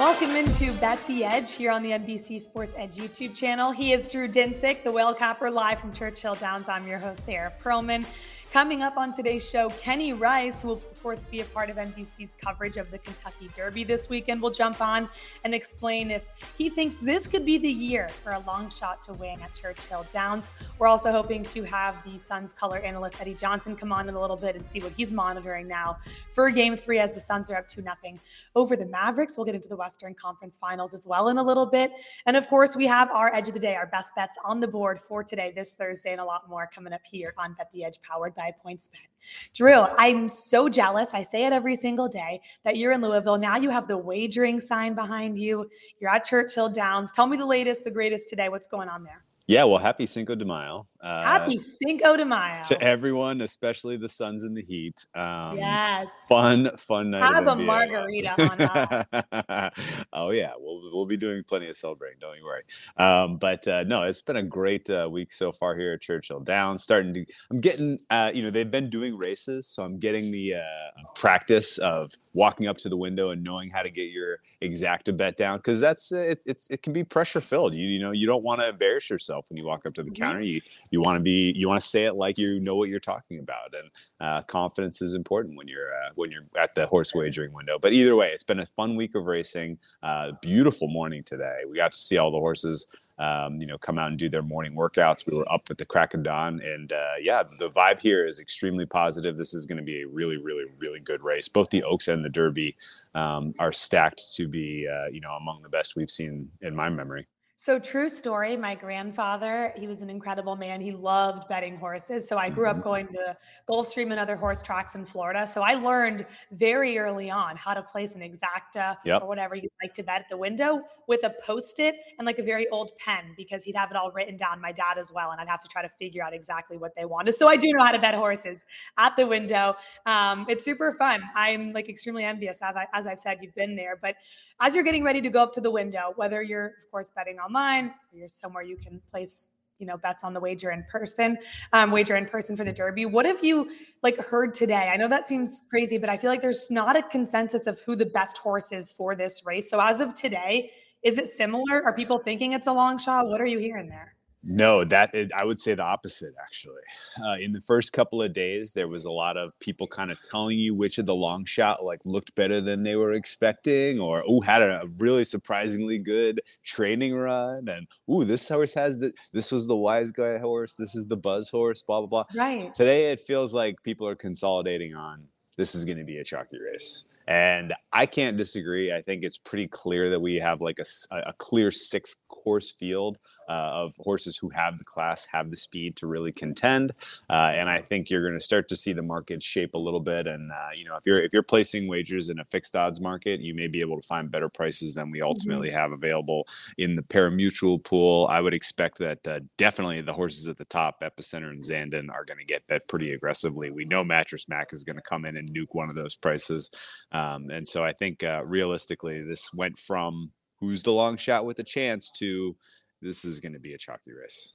Welcome into Bet the Edge here on the NBC Sports Edge YouTube channel. He is Drew Dinsick, the whale capper, live from Churchill Downs. I'm your host, Sarah Perlman. Coming up on today's show, Kenny Rice, will, course, be a part of NBC's coverage of the Kentucky Derby this weekend, We'll jump on and explain if he thinks this could be the year for a long shot to win at Churchill Downs. We're also hoping to have the Suns color analyst Eddie Johnson come on in a little bit and see what he's monitoring now for game three as the Suns are up 2 nothing over the Mavericks. We'll get into the Western Conference Finals as well in a little bit. And of course, we have our edge of the day, our best bets on the board for today, this Thursday, and a lot more coming up here on Bet the Edge, powered by PointsBet. Drew, I'm so jealous. I say it every single day that you're in Louisville. Now you have the wagering sign behind you. You're at Churchill Downs. Tell me the latest, the greatest today. What's going on there? Yeah, well, happy Cinco de Mayo. Uh, happy Cinco de Mayo to everyone, especially the Suns in the Heat. Um, yes, fun, fun night. Have a NBA margarita on that. oh yeah, we'll we'll be doing plenty of celebrating. Don't you worry. Um, but uh, no, it's been a great uh, week so far here at Churchill Downs. Starting to, I'm getting, uh, you know, they've been doing races, so I'm getting the uh, practice of walking up to the window and knowing how to get your exacta bet down because that's it, it's it can be pressure filled. You you know you don't want to embarrass yourself yourself when you walk up to the counter. You you want to be you want to say it like you know what you're talking about, and uh, confidence is important when you're uh, when you're at the horse wagering window. But either way, it's been a fun week of racing. Uh, beautiful morning today. We got to see all the horses. Um, you know, come out and do their morning workouts. We were up at the crack of dawn, and uh, yeah, the vibe here is extremely positive. This is going to be a really, really, really good race. Both the Oaks and the Derby um, are stacked to be, uh, you know, among the best we've seen in my memory. So, true story. My grandfather, he was an incredible man. He loved betting horses. So, I grew up mm-hmm. going to Gulfstream and other horse tracks in Florida. So, I learned very early on how to place an exacta yep. or whatever you like to bet at the window with a post it and like a very old pen because he'd have it all written down. My dad as well. And I'd have to try to figure out exactly what they wanted. So, I do know how to bet horses at the window. Um, it's super fun. I'm like extremely envious. As I've said, you've been there. But as you're getting ready to go up to the window, whether you're, of course, betting on online or you're somewhere you can place you know bets on the wager in person um, wager in person for the derby. What have you like heard today? I know that seems crazy but i feel like there's not a consensus of who the best horse is for this race. So as of today is it similar? Are people thinking it's a long shot? What are you hearing there no, that I would say the opposite actually. Uh, in the first couple of days, there was a lot of people kind of telling you which of the long shot like looked better than they were expecting, or oh had a really surprisingly good training run, and oh this horse has the this was the wise guy horse, this is the buzz horse, blah blah blah. Right. Today it feels like people are consolidating on this is going to be a chalky race. And I can't disagree. I think it's pretty clear that we have like a, a clear six course field of horses who have the class, have the speed to really contend. Uh, and I think you're going to start to see the market shape a little bit. And uh, you know, if you're if you're placing wagers in a fixed odds market, you may be able to find better prices than we mm-hmm. ultimately mm-hmm. have available in the parimutuel pool. I would expect that uh, definitely the horses at the top, Epicenter and Zandon, are going to get bet pretty aggressively. We know Mattress Mac is going to come in and nuke one of those prices. Um, and so I think uh, realistically, this went from who's the long shot with a chance to this is going to be a chalky race.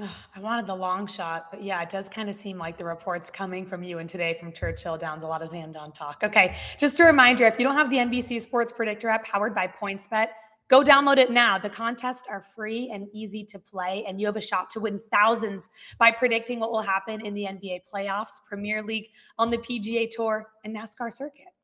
Ugh, I wanted the long shot, but yeah, it does kind of seem like the reports coming from you and today from Churchill Downs, a lot of Zandon talk. Okay, just a reminder if you don't have the NBC Sports Predictor app powered by PointsBet, Go download it now. The contests are free and easy to play, and you have a shot to win thousands by predicting what will happen in the NBA playoffs, Premier League, on the PGA Tour, and NASCAR circuit.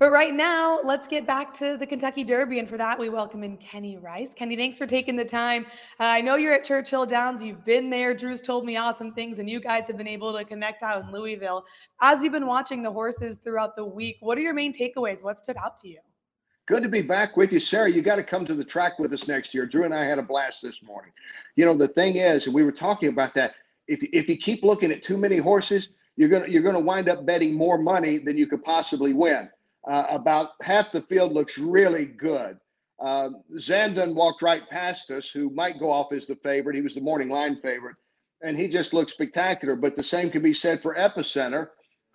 But right now, let's get back to the Kentucky Derby. And for that, we welcome in Kenny Rice. Kenny, thanks for taking the time. Uh, I know you're at Churchill Downs. You've been there. Drew's told me awesome things, and you guys have been able to connect out in Louisville. As you've been watching the horses throughout the week, what are your main takeaways? What stood out to you? Good to be back with you, Sarah. You got to come to the track with us next year. Drew and I had a blast this morning. You know, the thing is, we were talking about that. If, if you keep looking at too many horses, you're gonna you're gonna wind up betting more money than you could possibly win. Uh, about half the field looks really good. Uh, Zandon walked right past us, who might go off as the favorite. He was the morning line favorite, and he just looked spectacular. But the same can be said for Epicenter,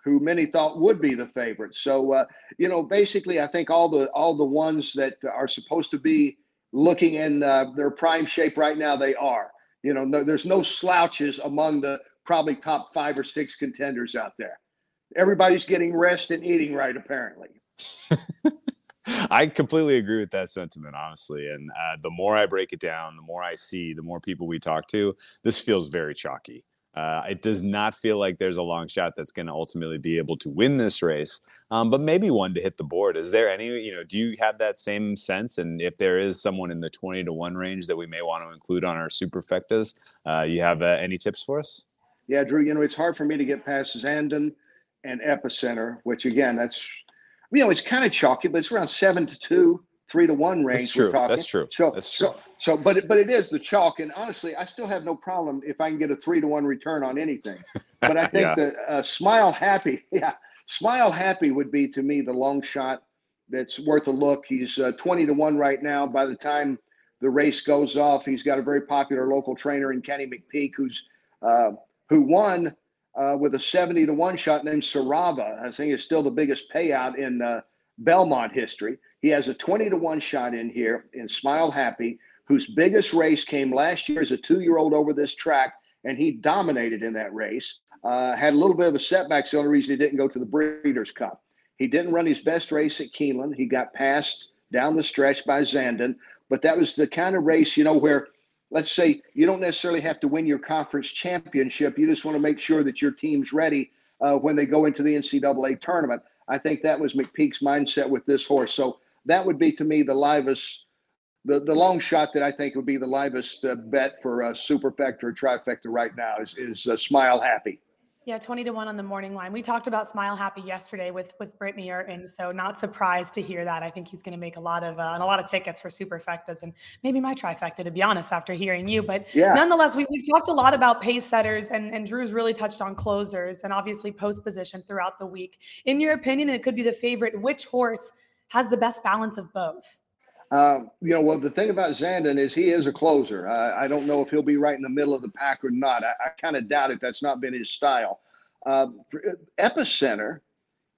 who many thought would be the favorite. So, uh, you know, basically, I think all the all the ones that are supposed to be looking in uh, their prime shape right now, they are. You know, no, there's no slouches among the probably top five or six contenders out there everybody's getting rest and eating right, apparently. I completely agree with that sentiment, honestly. And uh, the more I break it down, the more I see, the more people we talk to, this feels very chalky. Uh, it does not feel like there's a long shot that's going to ultimately be able to win this race, um, but maybe one to hit the board. Is there any, you know, do you have that same sense? And if there is someone in the 20 to 1 range that we may want to include on our superfectas, uh, you have uh, any tips for us? Yeah, Drew, you know, it's hard for me to get past Zandon and epicenter, which again, that's you know, it's kind of chalky, but it's around seven to two, three to one range. That's true. That's true. So, that's true. so, so, but it, but it is the chalk, and honestly, I still have no problem if I can get a three to one return on anything. But I think yeah. the uh, smile happy, yeah, smile happy would be to me the long shot that's worth a look. He's uh, twenty to one right now. By the time the race goes off, he's got a very popular local trainer in Kenny McPeek, who's uh, who won uh, with a 70 to 1 shot named Sarava. I think it's still the biggest payout in uh, Belmont history. He has a 20 to 1 shot in here in Smile Happy, whose biggest race came last year as a two year old over this track, and he dominated in that race. Uh, had a little bit of a setback. the only reason he didn't go to the Breeders' Cup. He didn't run his best race at Keeneland. He got passed down the stretch by Zandon, but that was the kind of race, you know, where let's say you don't necessarily have to win your conference championship. You just want to make sure that your team's ready uh, when they go into the NCAA tournament. I think that was McPeek's mindset with this horse. So that would be to me the livest, the, the long shot that I think would be the livest uh, bet for a superfecta or trifecta right now is, is uh, Smile Happy. Yeah, 20 to 1 on the morning line. We talked about Smile Happy yesterday with with Britney Eurton, so not surprised to hear that. I think he's going to make a lot of uh, and a lot of tickets for superfectas and maybe my trifecta to be honest after hearing you. But yeah. nonetheless, we, we've talked a lot about pace setters and, and Drew's really touched on closers and obviously post position throughout the week. In your opinion, and it could be the favorite, which horse has the best balance of both? Um, you know, well, the thing about Zandon is he is a closer. Uh, I don't know if he'll be right in the middle of the pack or not. I, I kind of doubt it. That's not been his style. Uh, Epicenter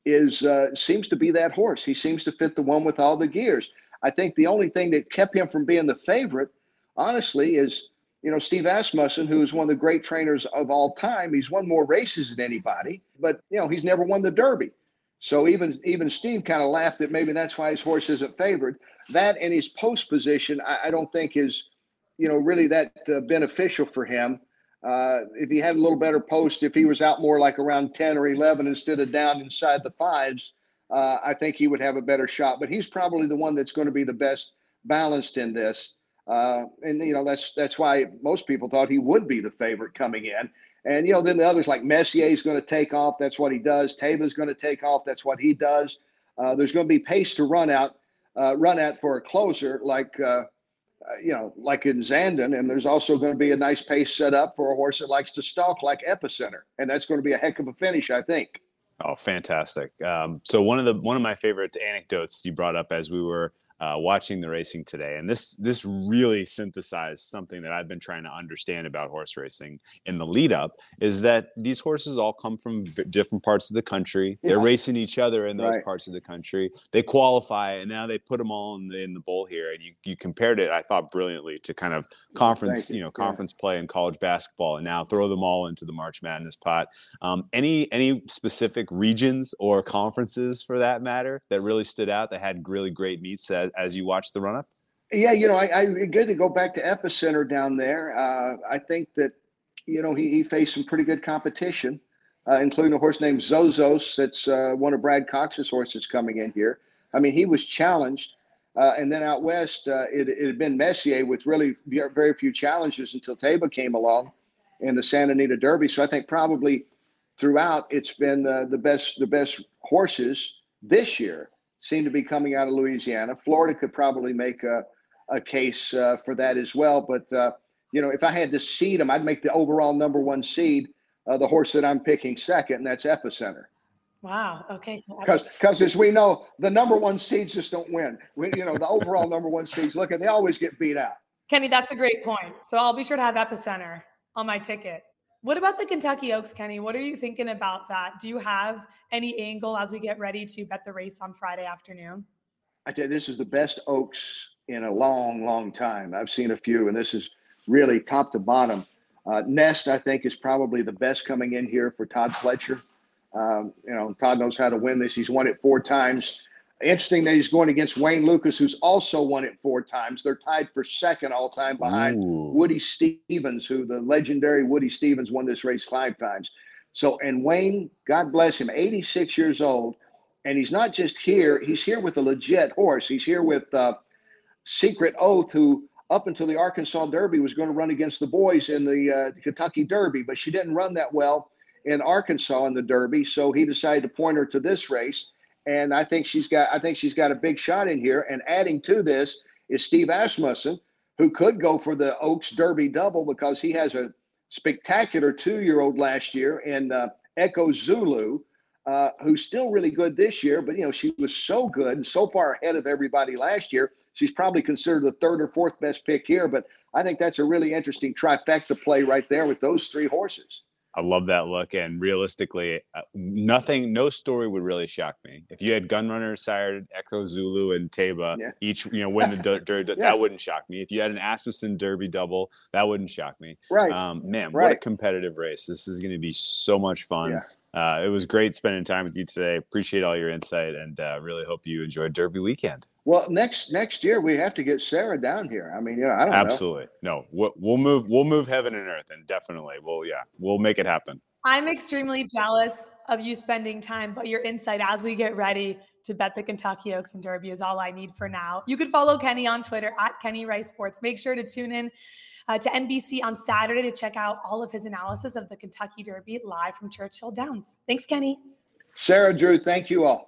is uh, seems to be that horse. He seems to fit the one with all the gears. I think the only thing that kept him from being the favorite, honestly, is you know Steve Asmussen, who is one of the great trainers of all time. He's won more races than anybody, but you know he's never won the Derby. So even even Steve kind of laughed that maybe that's why his horse isn't favored. That and his post position, I, I don't think is, you know, really that uh, beneficial for him. Uh, if he had a little better post, if he was out more like around 10 or 11 instead of down inside the fives, uh, I think he would have a better shot. But he's probably the one that's going to be the best balanced in this. Uh, and you know that's that's why most people thought he would be the favorite coming in. And you know, then the others like Messier is going to take off. That's what he does. Taba is going to take off. That's what he does. Uh, there's going to be pace to run out, uh, run at for a closer like uh, uh, you know, like in Zandon. And there's also going to be a nice pace set up for a horse that likes to stalk like Epicenter, and that's going to be a heck of a finish, I think. Oh, fantastic! Um, so one of the one of my favorite anecdotes you brought up as we were uh, watching the racing today, and this this really synthesized something that I've been trying to understand about horse racing in the lead up is that these horses all come from v- different parts of the country. They're Yeah. racing each other in those Right. parts of the country. They qualify, and now they put them all in the, in the bowl here. And you you compared it, I thought, brilliantly to kind of conference, you. you know, Yeah. conference play in college basketball, and now throw them all into the March Madness pot. Um, any any specific regions or conferences, for that matter, that really stood out that had really great meets as, as you watch the run up? Yeah, you know, I, I good to go back to Epicenter down there. Uh, I think that you know he, he faced some pretty good competition, uh, including a horse named Zozos. That's uh, one of Brad Cox's horses coming in here. I mean, he was challenged, uh, and then out west, uh, it, it had been Messier with really very few challenges until Taba came along in the Santa Anita Derby. So I think probably throughout it's been uh, the best the best horses this year seem to be coming out of Louisiana. Florida could probably make a a case uh, for that as well. But uh, you know, if I had to seed them, I'd make the overall number one seed uh, the horse that I'm picking second, and that's Epicenter. Wow. Okay. So Because, because as we know, the number one seeds just don't win. We, you know, the overall number one seeds. Look, at they always get beat out. Kenny, that's a great point. So I'll be sure to have Epicenter on my ticket. What about the Kentucky Oaks, Kenny? What are you thinking about that? Do you have any angle as we get ready to bet the race on Friday afternoon? I tell you, this is the best Oaks in a long, long time. I've seen a few, and this is really top to bottom. Uh, Nest, I think, is probably the best coming in here for Todd Pletcher. Um, you know, Todd knows how to win this. He's won it four times. Interesting that he's going against Wayne Lukas, who's also won it four times. They're tied for second all time behind Ooh. Woody Stephens, who the legendary Woody Stephens won this race five times. So, and Wayne, God bless him, 86 years old. And he's not just here, he's here with a legit horse. He's here with uh, Secret Oath, who up until the Arkansas Derby was going to run against the boys in the uh, Kentucky Derby, but she didn't run that well in Arkansas in the Derby. So he decided to point her to this race. And I think she's got I think she's got a big shot in here. And adding to this is Steve Asmussen, who could go for the Oaks Derby double because he has a spectacular two-year-old last year in uh, Echo Zulu, uh, who's still really good this year. But you know she was so good and so far ahead of everybody last year. She's probably considered the third or fourth best pick here. But I think that's a really interesting trifecta play right there with those three horses. I love that look. And realistically, uh, nothing, no story would really shock me. If you had Gunrunner, Sire, Echo Zulu, and Taba Yeah. each, you know, win the der- der- Yeah. that wouldn't shock me. If you had an Asmussen Derby double, that wouldn't shock me. Right. Um, man, what a competitive race! This is going to be so much fun. Yeah. Uh, it was great spending time with you today. Appreciate all your insight, and uh, really hope you enjoyed Derby weekend. Well, next next year we have to get Sarah down here. I mean, you know, I don't know. Absolutely, no, we'll, we'll move, we'll move heaven and earth, and definitely, we'll, yeah, we'll make it happen. I'm extremely jealous of you spending time, but your insight as we get ready to bet the Kentucky Oaks and Derby is all I need for now. You could follow Kenny on Twitter at Kenny Rice Sports. Make sure to tune in uh, to NBC on Saturday to check out all of his analysis of the Kentucky Derby live from Churchill Downs. Thanks, Kenny. Sarah, Drew, thank you all.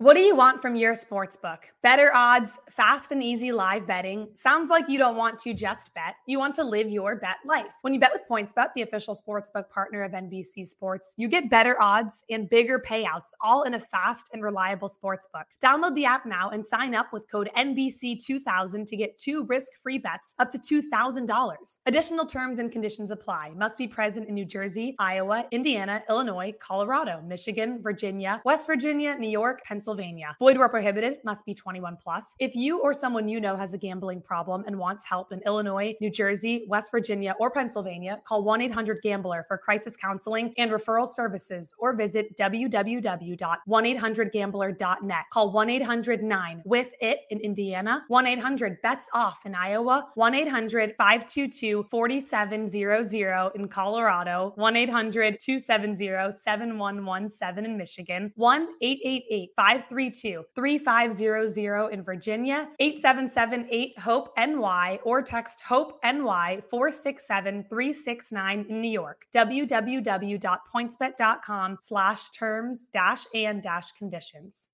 What do you want from your sports book? Better odds, fast and easy live betting. Sounds like you don't want to just bet. You want to live your bet life. When you bet with PointsBet, the official sportsbook partner of NBC Sports, you get better odds and bigger payouts, all in a fast and reliable sportsbook. Download the app now and sign up with code NBC2000 to get two risk-free bets up to $2,000. Additional terms and conditions apply. Must be present in New Jersey, Iowa, Indiana, Illinois, Colorado, Michigan, Virginia, West Virginia, New York, Pennsylvania, Pennsylvania. Void where prohibited, must be 21 plus. If you or someone you know has a gambling problem and wants help in Illinois, New Jersey, West Virginia, or Pennsylvania, call 1 800 Gambler for crisis counseling and referral services or visit www.1800Gambler.net. Call 1 800 9 with it in Indiana, 1 800 bets off in Iowa, 1 800 522 4700 in Colorado, 1 800 270 7117 in Michigan, 1 888 532 3500 in Virginia, 8778 HOPE NY, or text HOPE NY 467 369 in New York. www.pointsbet.com slash terms dash and dash conditions.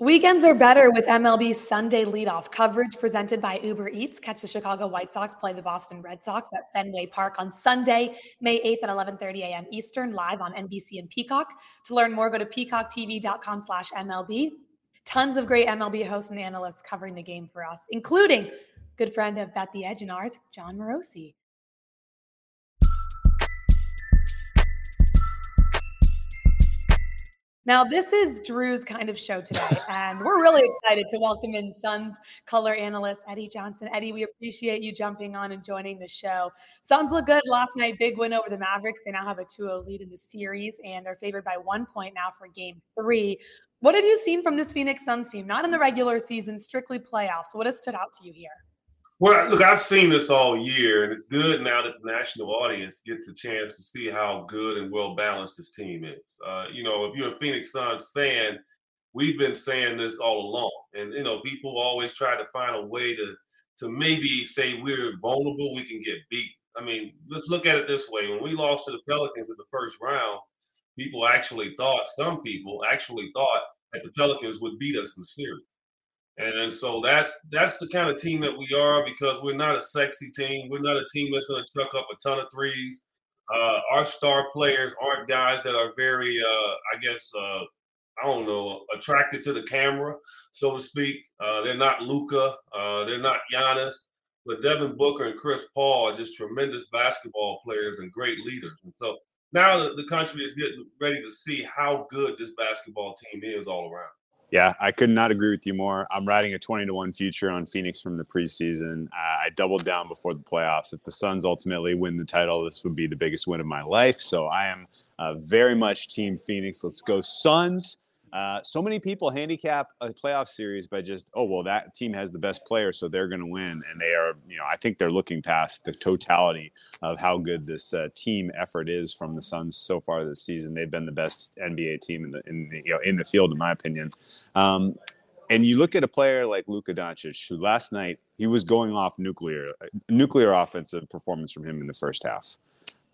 Weekends are better with MLB Sunday leadoff coverage presented by Uber Eats. Catch the Chicago White Sox play the Boston Red Sox at Fenway Park on Sunday, May 8th at 11:30 a.m. Eastern, live on NBC and Peacock. To learn more, go to peacocktv.com/mlb. Tons of great MLB hosts and analysts covering the game for us, including good friend of Bet the Edge and ours, Jon Morosi. Now, this is Drew's kind of show today, and we're really excited to welcome in Suns color analyst Eddie Johnson. Eddie, we appreciate you jumping on and joining the show. Suns look good last night, big win over the Mavericks. They now have a 2 0 lead in the series, and they're favored by one point now for game three. What have you seen from this Phoenix Suns team? Not in the regular season, strictly playoffs. What has stood out to you here? Well, look, I've seen this all year, and it's good now that the national audience gets a chance to see how good and well balanced this team is. Uh, you know, if you're a Phoenix Suns fan, we've been saying this all along, and you know, people always try to find a way to to maybe say we're vulnerable, we can get beat. I mean, let's look at it this way: when we lost to the Pelicans in the first round, people actually thought, some people actually thought that the Pelicans would beat us in the series. And so that's that's the kind of team that we are because we're not a sexy team. We're not a team that's going to chuck up a ton of threes. Uh, our star players aren't guys that are very, uh, I guess, uh, I don't know, attracted to the camera, so to speak. Uh, they're not Luka. Uh, they're not Giannis. But Devin Booker and Chris Paul are just tremendous basketball players and great leaders. And so now the country is getting ready to see how good this basketball team is all around. Yeah, I could not agree with you more. I'm riding a 20 to 1 future on Phoenix from the preseason. Uh, I doubled down before the playoffs. If the Suns ultimately win the title, this would be the biggest win of my life. So I am uh, very much Team Phoenix. Let's go, Suns. Uh, so many people handicap a playoff series by just, oh, well, that team has the best player, so they're going to win. And they are, you know, I think they're looking past the totality of how good this uh, team effort is from the Suns so far this season. They've been the best NBA team in the, in the, you know, in the field, in my opinion. Um, and you look at a player like Luka Doncic, who last night he was going off nuclear, nuclear offensive performance from him in the first half,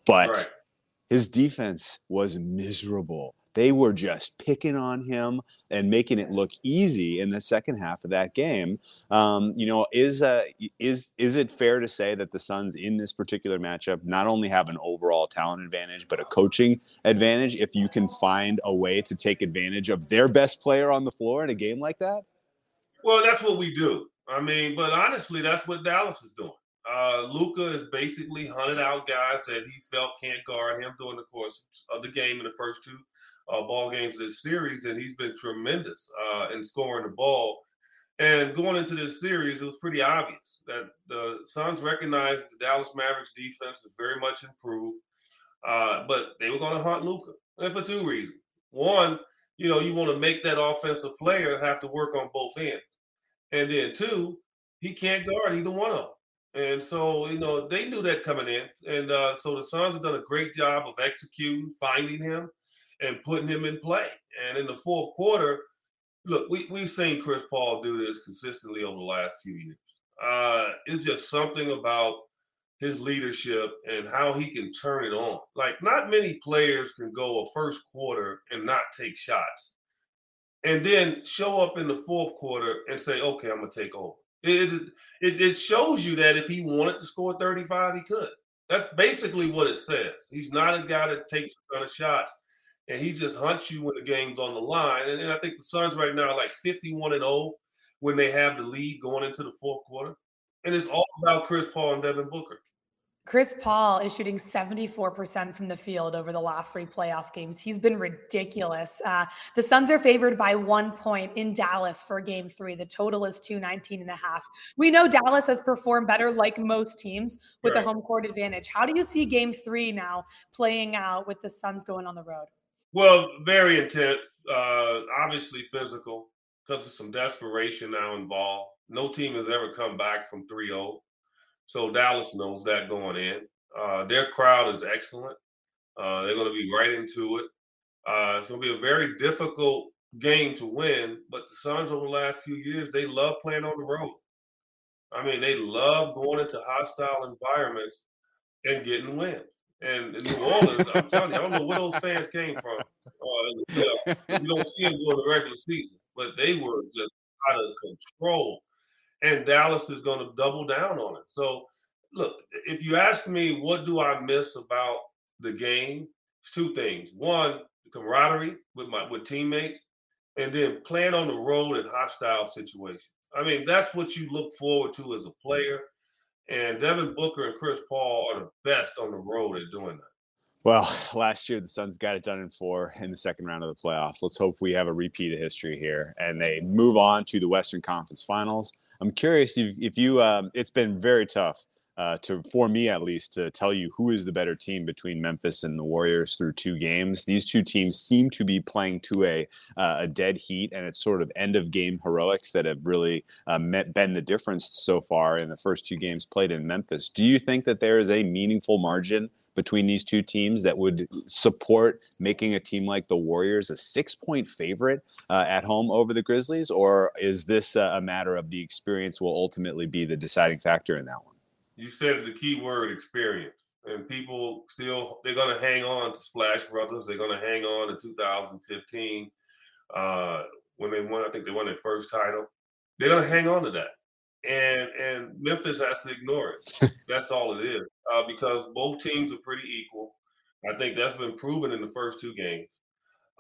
but right. his defense was miserable. They were just picking on him and making it look easy in the second half of that game. Um, you know, is uh, is is it fair to say that the Suns in this particular matchup not only have an overall talent advantage but a coaching advantage if you can find a way to take advantage of their best player on the floor in a game like that? Well, that's what we do. I mean, but honestly, that's what Dallas is doing. Uh, Luka is basically hunted out guys that he felt can't guard him during the course of the game in the first two uh, ball games this series, and he's been tremendous uh, in scoring the ball. And going into this series, it was pretty obvious that the Suns recognized the Dallas Mavericks defense is very much improved, uh, but they were going to hunt Luka, and for two reasons. One, you know, you want to make that offensive player have to work on both ends, and then two, he can't guard either one of them. And so, you know, they knew that coming in. And uh, so the Suns have done a great job of executing, finding him, and putting him in play. And in the fourth quarter, look, we, we've seen Chris Paul do this consistently over the last few years. Uh, it's just something about his leadership and how he can turn it on. Like, not many players can go a first quarter and not take shots and then show up in the fourth quarter and say, okay, I'm going to take over. It, it, it shows you that if he wanted to score 35, he could. That's basically what it says. He's not a guy that takes a ton of shots, and he just hunts you when the game's on the line. And, and I think the Suns right now are like 51 and 0 when they have the lead going into the fourth quarter. And it's all about Chris Paul and Devin Booker. Chris Paul is shooting 74% from the field over the last three playoff games. He's been ridiculous. Uh, the Suns are favored by one point in Dallas for game three. The total is 219 and a half. We know Dallas has performed better like most teams with right. a home court advantage. How do you see game three now playing out with the Suns going on the road? Well, very intense, uh, obviously physical because of some desperation now involved. No team has ever come back from 3 0. So Dallas knows that going in. Uh, their crowd is excellent. Uh, they're going to be right into it. Uh, it's going to be a very difficult game to win, but the Suns over the last few years, they love playing on the road. I mean, they love going into hostile environments and getting wins. And New Orleans, I'm telling you, I don't know where those fans came from. Uh, you don't see them during the regular season, but they were just out of control and Dallas is going to double down on it. So, look, if you ask me, what do I miss about the game? It's two things. One, camaraderie with my with teammates, and then playing on the road in hostile situations. I mean, that's what you look forward to as a player. And Devin Booker and Chris Paul are the best on the road at doing that. Well, last year the Suns got it done in four in the second round of the playoffs. Let's hope we have a repeat of history here and they move on to the Western Conference Finals. I'm curious if, you. Um, it's been very tough uh, to, for me at least, to tell you who is the better team between Memphis and the Warriors through two games. These two teams seem to be playing to a uh, a dead heat, and it's sort of end of game heroics that have really uh, met, been the difference so far in the first two games played in Memphis. Do you think that there is a meaningful margin? between these two teams that would support making a team like the Warriors a six point favorite uh, at home over the Grizzlies? Or is this a matter of the experience will ultimately be the deciding factor in that one? You said the key word experience. And people still, they're going to hang on to Splash Brothers. They're going to hang on to 2015 uh, when they won, I think they won their first title. They're going to hang on to that and and Memphis has to ignore it. that's all it is, uh, because both teams are pretty equal. I think that's been proven in the first two games,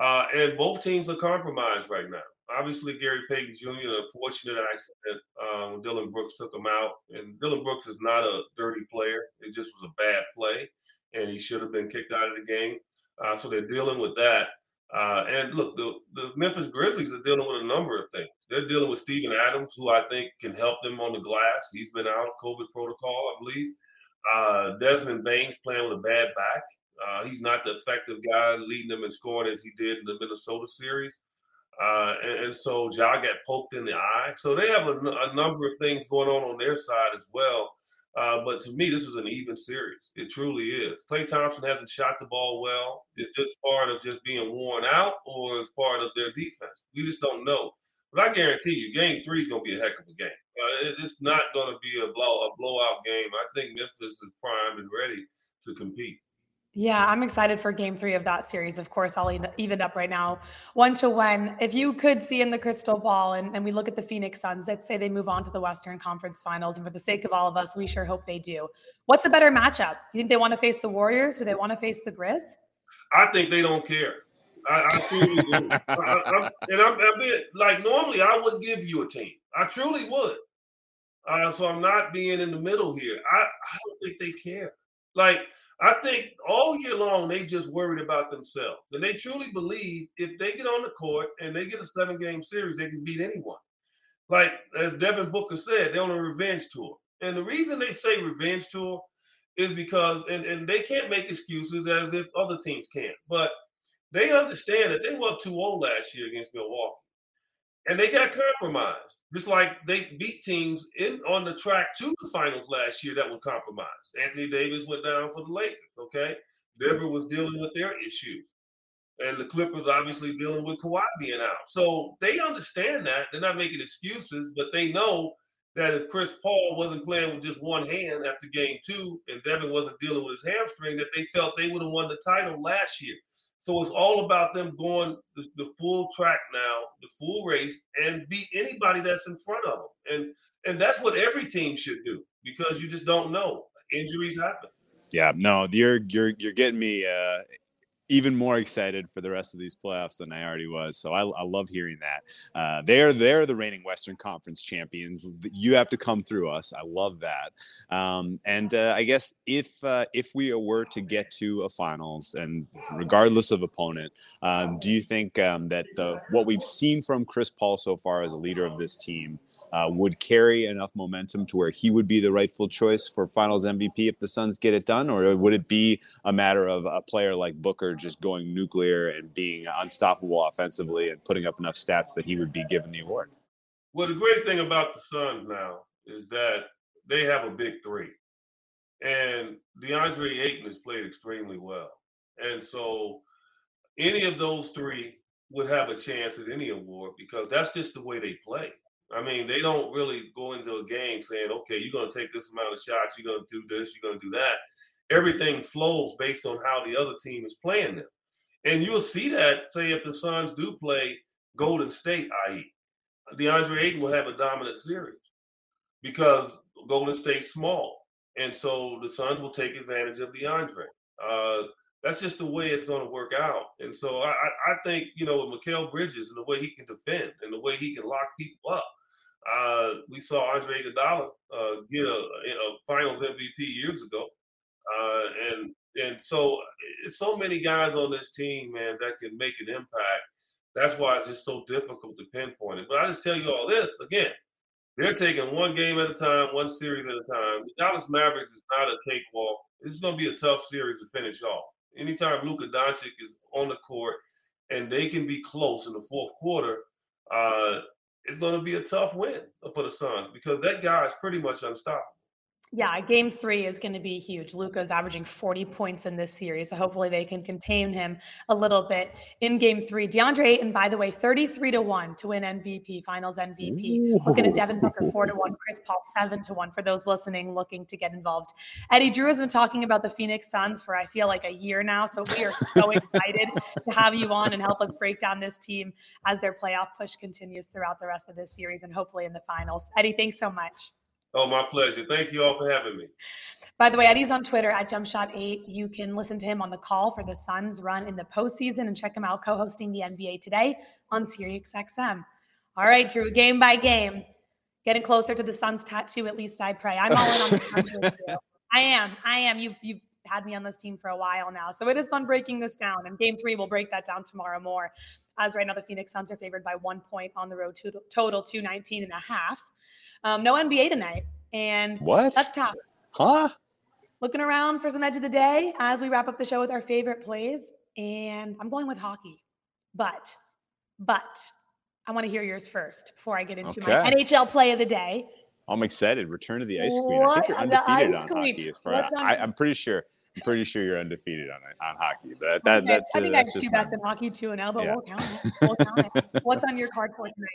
uh, and both teams are compromised right now. Obviously, Gary Payton Jr. an unfortunate accident uh, when Dillon Brooks took him out, and Dillon Brooks is not a dirty player. It just was a bad play, and he should have been kicked out of the game. Uh, so they're dealing with that. Uh, and look, the, the Memphis Grizzlies are dealing with a number of things. They're dealing with Steven Adams, who I think can help them on the glass. He's been out COVID protocol, I believe. Uh, Desmond Bane's playing with a bad back. Uh, he's not the effective guy leading them in scoring as he did in the Minnesota series. Uh, and, and, so Ja got poked in the eye. So they have a, number of things going on on their side as well uh, but to me, this is an even series. It truly is. Klay Thompson hasn't shot the ball well. Is this part of just being worn out, or is part of their defense? We just don't know. But I guarantee you, Game Three is going to be a heck of a game. Uh, it, it's not going to be a blow a blowout game. I think Memphis is primed and ready to compete. Yeah, I'm excited for game three of that series. Of course, I'll even up right now. One to one. If you could see in the crystal ball and, and we look at the Phoenix Suns, let's say they move on to the Western Conference Finals. And for the sake of all of us, we sure hope they do. What's a better matchup? You think they want to face the Warriors or they want to face the Grizz? I think they don't care. I, I truly do. I, I, and I'm, I'm like, normally I would give you a team. I truly would. Uh, so I'm not being in the middle here. I, I don't think they care. Like, I think all year long they just worried about themselves. And they truly believe if they get on the court and they get a seven game series, they can beat anyone. Like as Devin Booker said, they're on a revenge tour. And the reason they say revenge tour is because, and, and they can't make excuses as if other teams can, but they understand that they were too old oh last year against Milwaukee. And they got compromised. Just like they beat teams in on the track to the finals last year that were compromised. Anthony Davis went down for the Lakers. Okay, Denver was dealing with their issues, and the Clippers obviously dealing with Kawhi being out. So they understand that they're not making excuses, but they know that if Chris Paul wasn't playing with just one hand after Game Two, and Devin wasn't dealing with his hamstring, that they felt they would have won the title last year. So it's all about them going the, the, full track now, the full race, and beat anybody that's in front of them. And and that's what every team should do because you just don't know. Injuries happen. Yeah, no, you're you're you're getting me uh, even more excited for the rest of these playoffs than I already was. So I, I love hearing that. Uh, they're they're the reigning Western Conference champions. You have to come through us. I love that. Um, and uh, I guess if uh, if we were to get to a finals, and regardless of opponent, um, do you think um, that the what we've seen from Chris Paul so far as a leader of this team? Uh, would carry enough momentum to where he would be the rightful choice for Finals MVP if the Suns get it done, or would it be a matter of a player like Booker just going nuclear and being unstoppable offensively and putting up enough stats that he would be given the award? Well, the great thing about the Suns now is that they have a big three, and DeAndre Ayton has played extremely well, and so any of those three would have a chance at any award because that's just the way they play. I mean, they don't really go into a game saying, okay, you're going to take this amount of shots, you're going to do this, you're going to do that. Everything flows based on how the other team is playing them. And you'll see that, say, if the Suns do play Golden State, i.e., DeAndre Ayton will have a dominant series because Golden State's small. And so the Suns will take advantage of DeAndre. Uh, that's just the way it's going to work out. And so I, I think, you know, with Mikal Bridges and the way he can defend and the way he can lock people up, uh, we saw Andre Iguodala uh, get a, a Finals MVP years ago, uh, and and so so many guys on this team, man, that can make an impact. That's why it's just so difficult to pinpoint it. But I just tell you all this again: they're taking one game at a time, one series at a time. The Dallas Mavericks is not a cakewalk. This is going to be a tough series to finish off. Anytime Luka Doncic is on the court and they can be close in the fourth quarter, uh, it's going to be a tough win for the Suns because that guy is pretty much unstoppable. Yeah, game three is going to be huge. Luka's averaging 40 points in this series. So hopefully they can contain him a little bit in game three. DeAndre Ayton, by the way, 33 to 1 to win MVP, finals MVP. Ooh. Looking at Devin Booker, 4 to 1, Chris Paul, 7 to 1 for those listening looking to get involved. Eddie Drew has been talking about the Phoenix Suns for I feel like a year now. So we are so excited to have you on and help us break down this team as their playoff push continues throughout the rest of this series and hopefully in the finals. Eddie, thanks so much. Oh, my pleasure. Thank you all for having me. By the way, Eddie's on Twitter at JumpShot8. You can listen to him on the call for the Suns run in the postseason and check him out co-hosting the NBA today on SiriusXM. All right, Drew, game by game, getting closer to the Suns tattoo. At least I pray. I'm all in on Suns. I am. I am. You've you've had me on this team for a while now, so it is fun breaking this down. And game three, we'll break that down tomorrow more. As right now, the Phoenix Suns are favored by one point on the road, to total 219 and a half. Um, no NBA tonight. And what? That's tough. Huh? Looking around for some edge of the day as we wrap up the show with our favorite plays. And I'm going with hockey. But, but I want to hear yours first before I get into okay. my NHL play of the day. I'm excited. Return to the ice queen. I think you're undefeated on hockey. I, am pretty sure. I'm pretty sure you're undefeated on on hockey. That, that that's. I think uh, I have two bets in hockey, two and L, but yeah. we'll count it. We'll count it. What's on your card for tonight?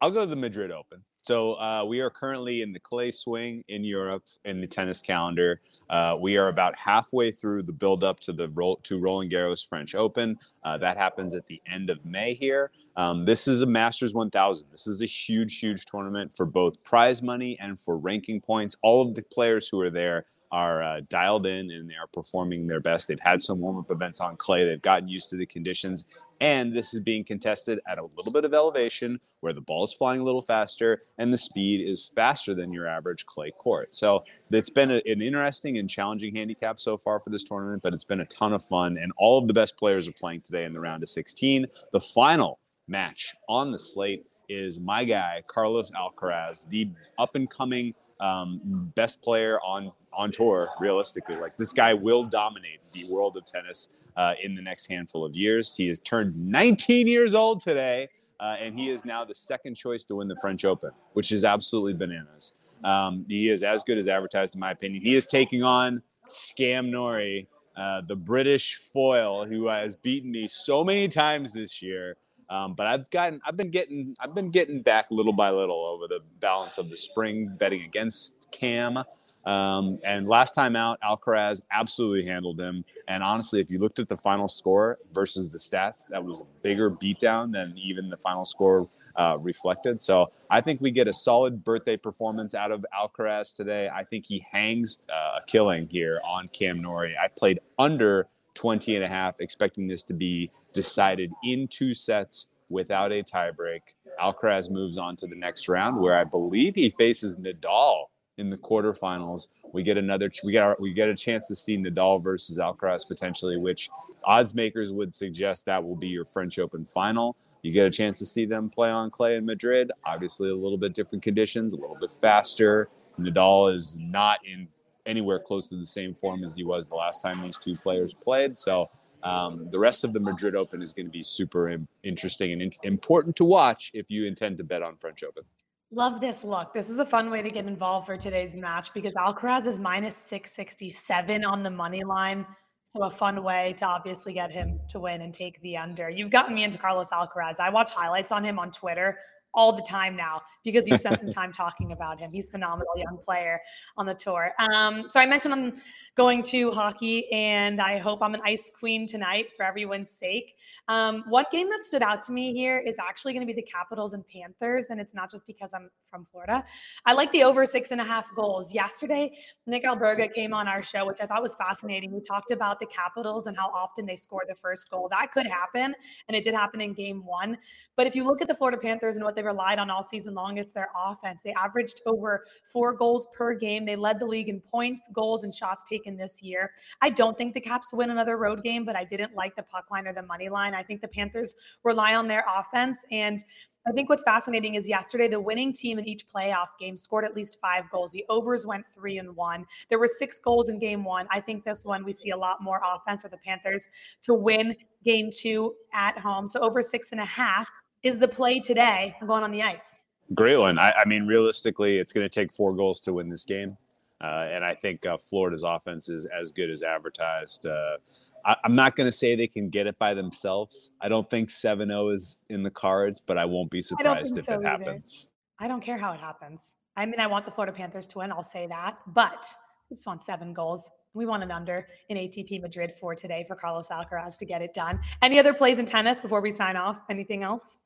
I'll go to the Madrid Open. So uh, we are currently in the clay swing in Europe in the tennis calendar. Uh, we are about halfway through the build up to the roll, to Roland Garros French Open. Uh, that happens at the end of May here. Um, this is a Masters 1000. This is a huge, huge tournament for both prize money and for ranking points. All of the players who are there are uh, dialed in and they are performing their best. They've had some warm up events on clay, they've gotten used to the conditions, and this is being contested at a little bit of elevation where the ball is flying a little faster and the speed is faster than your average clay court. So it's been a, an interesting and challenging handicap so far for this tournament, but it's been a ton of fun, and all of the best players are playing today in the round of 16. The final match on the slate is my guy Carlos Alcaraz, the up and coming um, best player on on tour. Realistically, like this guy will dominate the world of tennis uh, in the next handful of years. He has turned 19 years old today, uh, and he is now the second choice to win the French Open, which is absolutely bananas. Um, he is as good as advertised, in my opinion. He is taking on Scam Norrie, uh, the British foil who has beaten me so many times this year. Um, but I've gotten, I've been getting, I've been getting back little by little over the balance of the spring betting against Cam. Um, and last time out, Alcaraz absolutely handled him. And honestly, if you looked at the final score versus the stats, that was a bigger beatdown than even the final score uh, reflected. So I think we get a solid birthday performance out of Alcaraz today. I think he hangs uh, a killing here on Cam Norrie. I played under 20 and a half, expecting this to be decided in two sets without a tiebreak. Alcaraz moves on to the next round, where I believe he faces Nadal in the quarterfinals. We get another we get our, we get a chance to see Nadal versus Alcaraz potentially, which odds makers would suggest that will be your French Open final. You get a chance to see them play on clay in Madrid. Obviously, a little bit different conditions, a little bit faster. Nadal is not in anywhere close to the same form as he was the last time these two players played. So um, the rest of the Madrid Open is going to be super interesting and in- important to watch if you intend to bet on French Open. Love this look. This is a fun way to get involved for today's match because Alcaraz is minus 667 on the money line. So a fun way to obviously get him to win and take the under. You've gotten me into Carlos Alcaraz. I watch highlights on him on Twitter all the time now because you spent some time talking about him. He's a phenomenal young player on the tour. Um, so I mentioned I'm going to hockey, and I hope I'm an ice queen tonight for everyone's sake. Um, one game that stood out to me here is actually going to be the Capitals and Panthers, and it's not just because I'm from Florida. I like the over six and a half goals. Yesterday, Nick Alberga came on our show, which I thought was fascinating. We talked about the Capitals and how often they score the first goal. That could happen, and it did happen in game one. But if you look at the Florida Panthers and what they relied on all season long, it's their offense. They averaged over four goals per game. They led the league in points, goals, and shots taken this year. I don't think the Caps win another road game, but I didn't like the puck line or the money line. I think the Panthers rely on their offense. And I think what's fascinating is yesterday the winning team in each playoff game scored at least five goals. The overs went three and one. There were six goals in game one. I think this one we see a lot more offense for the Panthers to win game two at home. So over six and a half is the play today. I'm going on the ice. Great one. I, I mean, realistically, it's going to take four goals to win this game. Uh, and I think uh, Florida's offense is as good as advertised. Uh, I, am not going to say they can get it by themselves. I don't think 7 0 is in the cards, but I won't be surprised if so it either. happens. I don't care how it happens. I mean, I want the Florida Panthers to win. I'll say that. But we just want seven goals. We want an under in ATP Madrid for today for Carlos Alcaraz to get it done. Any other plays in tennis before we sign off? Anything else?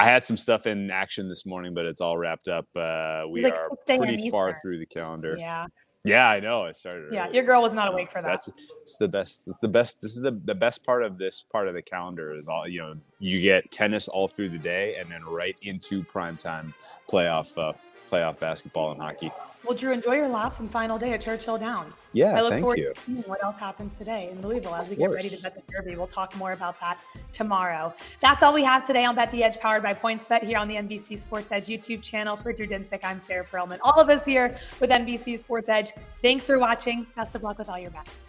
I had some stuff in action this morning, but it's all wrapped up. Uh, we like are pretty far through the calendar. Yeah. Yeah, I know. I started. Yeah, early. your girl was not awake for that. That's it's the best. It's the best. This is the, the best part of this part of the calendar is all you know. You get tennis all through the day, and then right into prime time playoff uh, playoff basketball and hockey. Well, Drew, enjoy your last and final day at Churchill Downs. Yeah, I look forward you. to seeing what else happens today in Louisville as we get ready to bet the Derby. We'll talk more about that tomorrow. That's all we have today on Bet the Edge, powered by PointsBet here on the NBC Sports Edge YouTube channel. For Drew Dinsick, I'm Sarah Perlman. All of us here with NBC Sports Edge. Thanks for watching. Best of luck with all your bets.